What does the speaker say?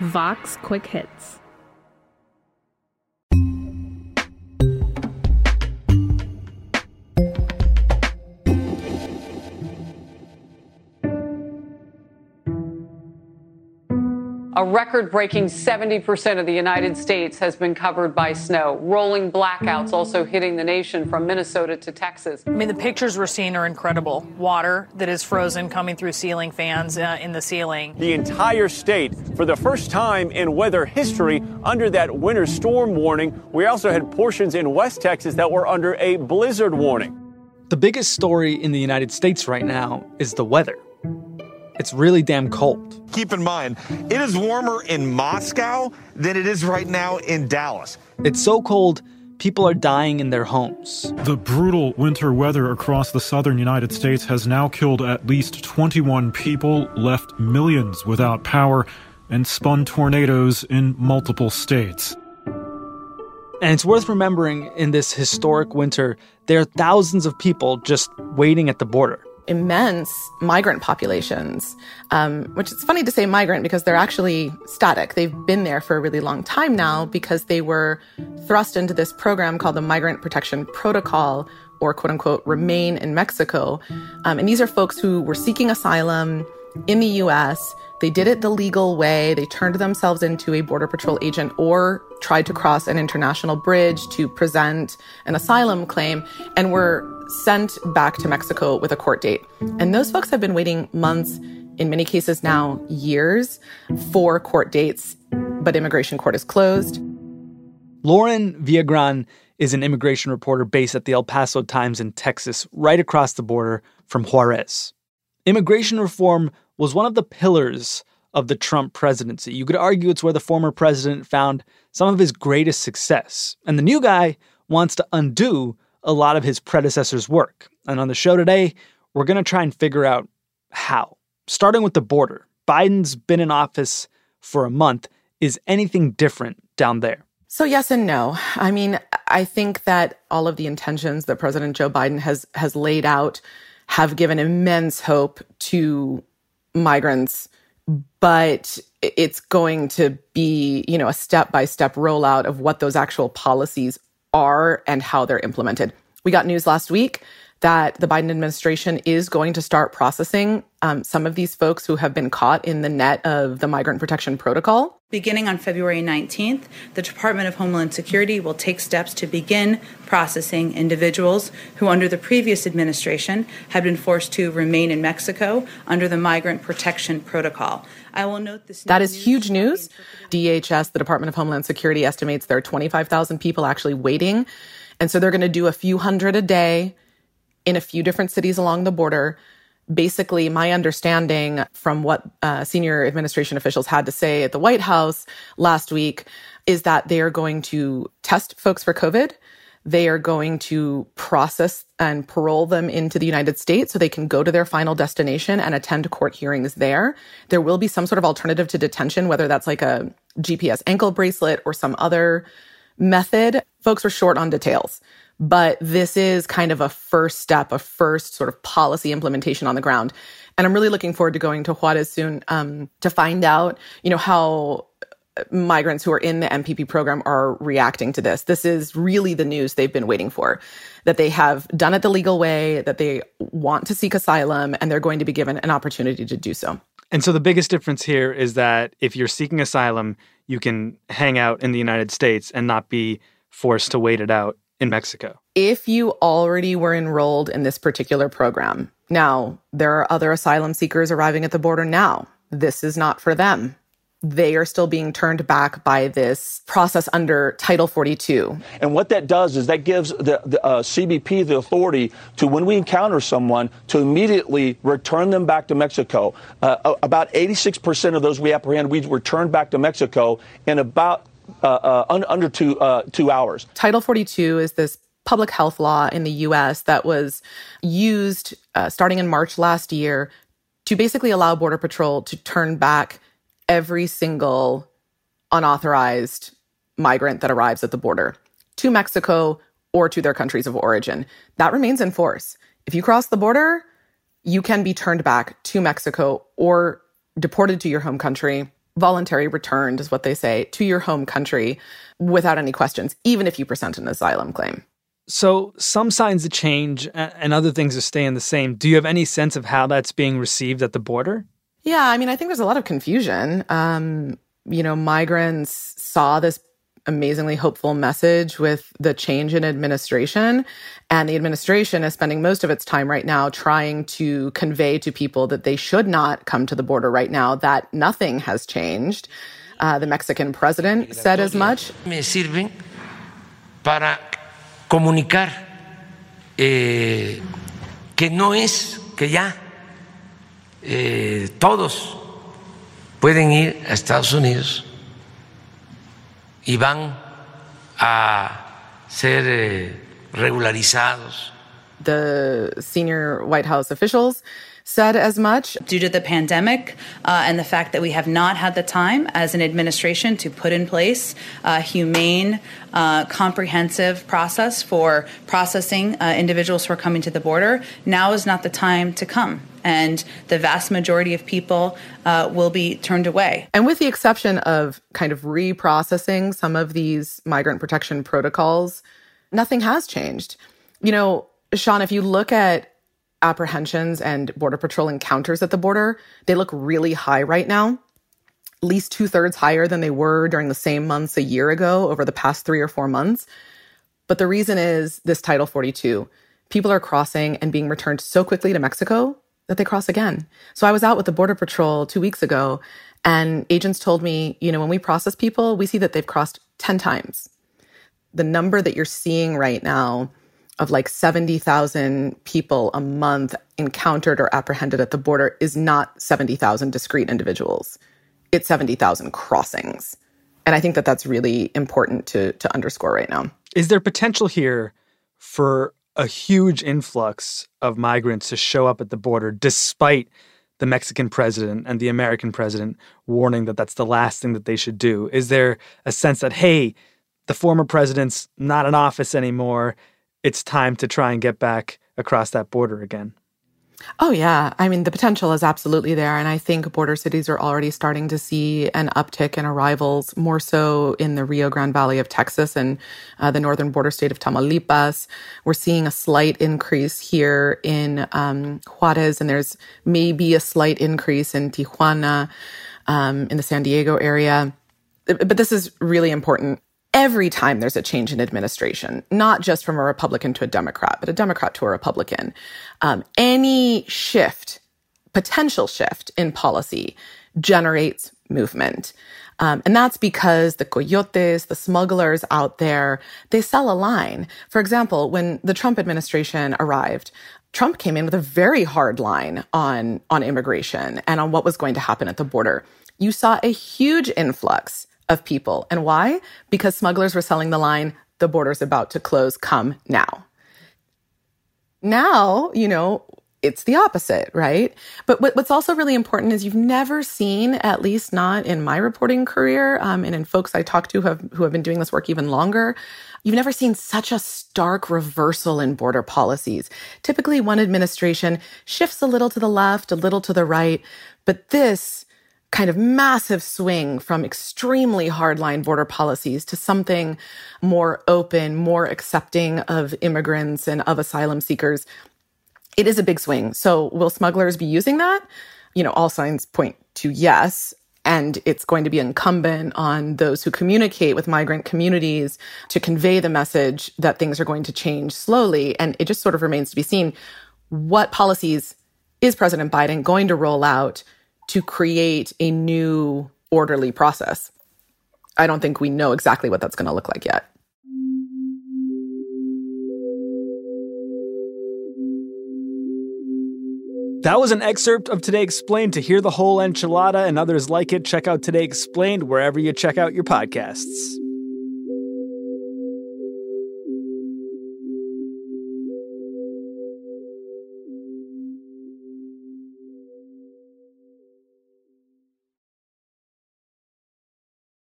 Vox Quick Hits. A record breaking 70% of the United States has been covered by snow. Rolling blackouts also hitting the nation from Minnesota to Texas. I mean, the pictures we're seeing are incredible. Water that is frozen coming through ceiling fans uh, in the ceiling. The entire state, for the first time in weather history, under that winter storm warning. We also had portions in West Texas that were under a blizzard warning. The biggest story in the United States right now is the weather. It's really damn cold. Keep in mind, it is warmer in Moscow than it is right now in Dallas. It's so cold, people are dying in their homes. The brutal winter weather across the southern United States has now killed at least 21 people, left millions without power, and spun tornadoes in multiple states. And it's worth remembering in this historic winter, there are thousands of people just waiting at the border immense migrant populations, um, which is funny to say migrant because they're actually static. They've been there for a really long time now because they were thrust into this program called the Migrant Protection Protocol, or quote unquote, remain in Mexico. Um, and these are folks who were seeking asylum in the US. They did it the legal way. They turned themselves into a Border Patrol agent or tried to cross an international bridge to present an asylum claim and were sent back to Mexico with a court date. And those folks have been waiting months, in many cases now years, for court dates, but immigration court is closed. Lauren Villagran is an immigration reporter based at the El Paso Times in Texas, right across the border from Juarez. Immigration reform was one of the pillars of the Trump presidency. You could argue it's where the former president found some of his greatest success. And the new guy wants to undo a lot of his predecessor's work. And on the show today, we're going to try and figure out how. Starting with the border. Biden's been in office for a month. Is anything different down there? So yes and no. I mean, I think that all of the intentions that President Joe Biden has has laid out have given immense hope to migrants, but it's going to be, you know, a step-by-step rollout of what those actual policies are and how they're implemented. We got news last week that the Biden administration is going to start processing um, some of these folks who have been caught in the net of the migrant protection protocol. Beginning on February 19th, the Department of Homeland Security will take steps to begin processing individuals who, under the previous administration, had been forced to remain in Mexico under the Migrant Protection Protocol. I will note this. That is huge news. DHS, the Department of Homeland Security, estimates there are 25,000 people actually waiting. And so they're going to do a few hundred a day in a few different cities along the border. Basically, my understanding from what uh, senior administration officials had to say at the White House last week is that they are going to test folks for COVID. They are going to process and parole them into the United States so they can go to their final destination and attend court hearings there. There will be some sort of alternative to detention, whether that's like a GPS ankle bracelet or some other method. Folks are short on details. But this is kind of a first step, a first sort of policy implementation on the ground. And I'm really looking forward to going to Juarez soon um, to find out, you know, how migrants who are in the MPP program are reacting to this. This is really the news they've been waiting for that they have done it the legal way, that they want to seek asylum, and they're going to be given an opportunity to do so. And so the biggest difference here is that if you're seeking asylum, you can hang out in the United States and not be forced to wait it out in Mexico. If you already were enrolled in this particular program, now there are other asylum seekers arriving at the border now. This is not for them. They are still being turned back by this process under Title 42. And what that does is that gives the, the uh, CBP the authority to, when we encounter someone, to immediately return them back to Mexico. Uh, about 86% of those we apprehend, we return back to Mexico and about uh, uh, under two uh, two hours. Title 42 is this public health law in the U.S. that was used uh, starting in March last year to basically allow Border Patrol to turn back every single unauthorized migrant that arrives at the border to Mexico or to their countries of origin. That remains in force. If you cross the border, you can be turned back to Mexico or deported to your home country, voluntary returned is what they say, to your home country without any questions, even if you present an asylum claim. So, some signs of change and other things are staying the same. Do you have any sense of how that's being received at the border? Yeah, I mean, I think there's a lot of confusion. Um, you know, migrants saw this amazingly hopeful message with the change in administration. And the administration is spending most of its time right now trying to convey to people that they should not come to the border right now, that nothing has changed. Uh, the Mexican president said as much. Me sirven para comunicar eh, que no es que ya eh, todos pueden ir a Estados Unidos y van a ser eh, regularizados. The senior White House officials said as much. Due to the pandemic uh, and the fact that we have not had the time as an administration to put in place a humane, uh, comprehensive process for processing uh, individuals who are coming to the border, now is not the time to come and the vast majority of people uh, will be turned away. And with the exception of kind of reprocessing some of these migrant protection protocols, nothing has changed. You know, Sean, if you look at apprehensions and Border Patrol encounters at the border, they look really high right now. At least two thirds higher than they were during the same months a year ago over the past three or four months. But the reason is this Title 42. People are crossing and being returned so quickly to Mexico that they cross again. So I was out with the Border Patrol two weeks ago, and agents told me, you know, when we process people, we see that they've crossed 10 times. The number that you're seeing right now of like 70,000 people a month encountered or apprehended at the border is not 70,000 discrete individuals. It's 70,000 crossings. And I think that that's really important to, to underscore right now. Is there potential here for a huge influx of migrants to show up at the border despite the Mexican president and the American president warning that that's the last thing that they should do? Is there a sense that, hey, the former president's not in office anymore? It's time to try and get back across that border again? Oh, yeah. I mean, the potential is absolutely there. And I think border cities are already starting to see an uptick in arrivals, more so in the Rio Grande Valley of Texas and uh, the northern border state of Tamaulipas. We're seeing a slight increase here in um, Juarez, and there's maybe a slight increase in Tijuana, um, in the San Diego area. But this is really important every time there's a change in administration, not just from a Republican to a Democrat, but a Democrat to a Republican, um, any shift, potential shift in policy generates movement. Um, and that's because the coyotes, the smugglers out there, they sell a line. For example, when the Trump administration arrived, Trump came in with a very hard line on, on immigration and on what was going to happen at the border. You saw a huge influx of people. And why? Because smugglers were selling the line, the border's about to close, come now. Now, you know, it's the opposite, right? But what's also really important is you've never seen, at least not in my reporting career, um, and in folks I talk to who have, who have been doing this work even longer, you've never seen such a stark reversal in border policies. Typically, one administration shifts a little to the left, a little to the right, but this kind of massive swing from extremely hardline border policies to something more open, more accepting of immigrants and of asylum seekers. It is a big swing. So will smugglers be using that? You know, all signs point to yes. And it's going to be incumbent on those who communicate with migrant communities to convey the message that things are going to change slowly. And it just sort of remains to be seen what policies is President Biden going to roll out to create a new orderly process. I don't think we know exactly what that's going to look like yet. That was an excerpt of Today Explained. To hear the whole enchilada and others like it, check out Today Explained wherever you check out your podcasts.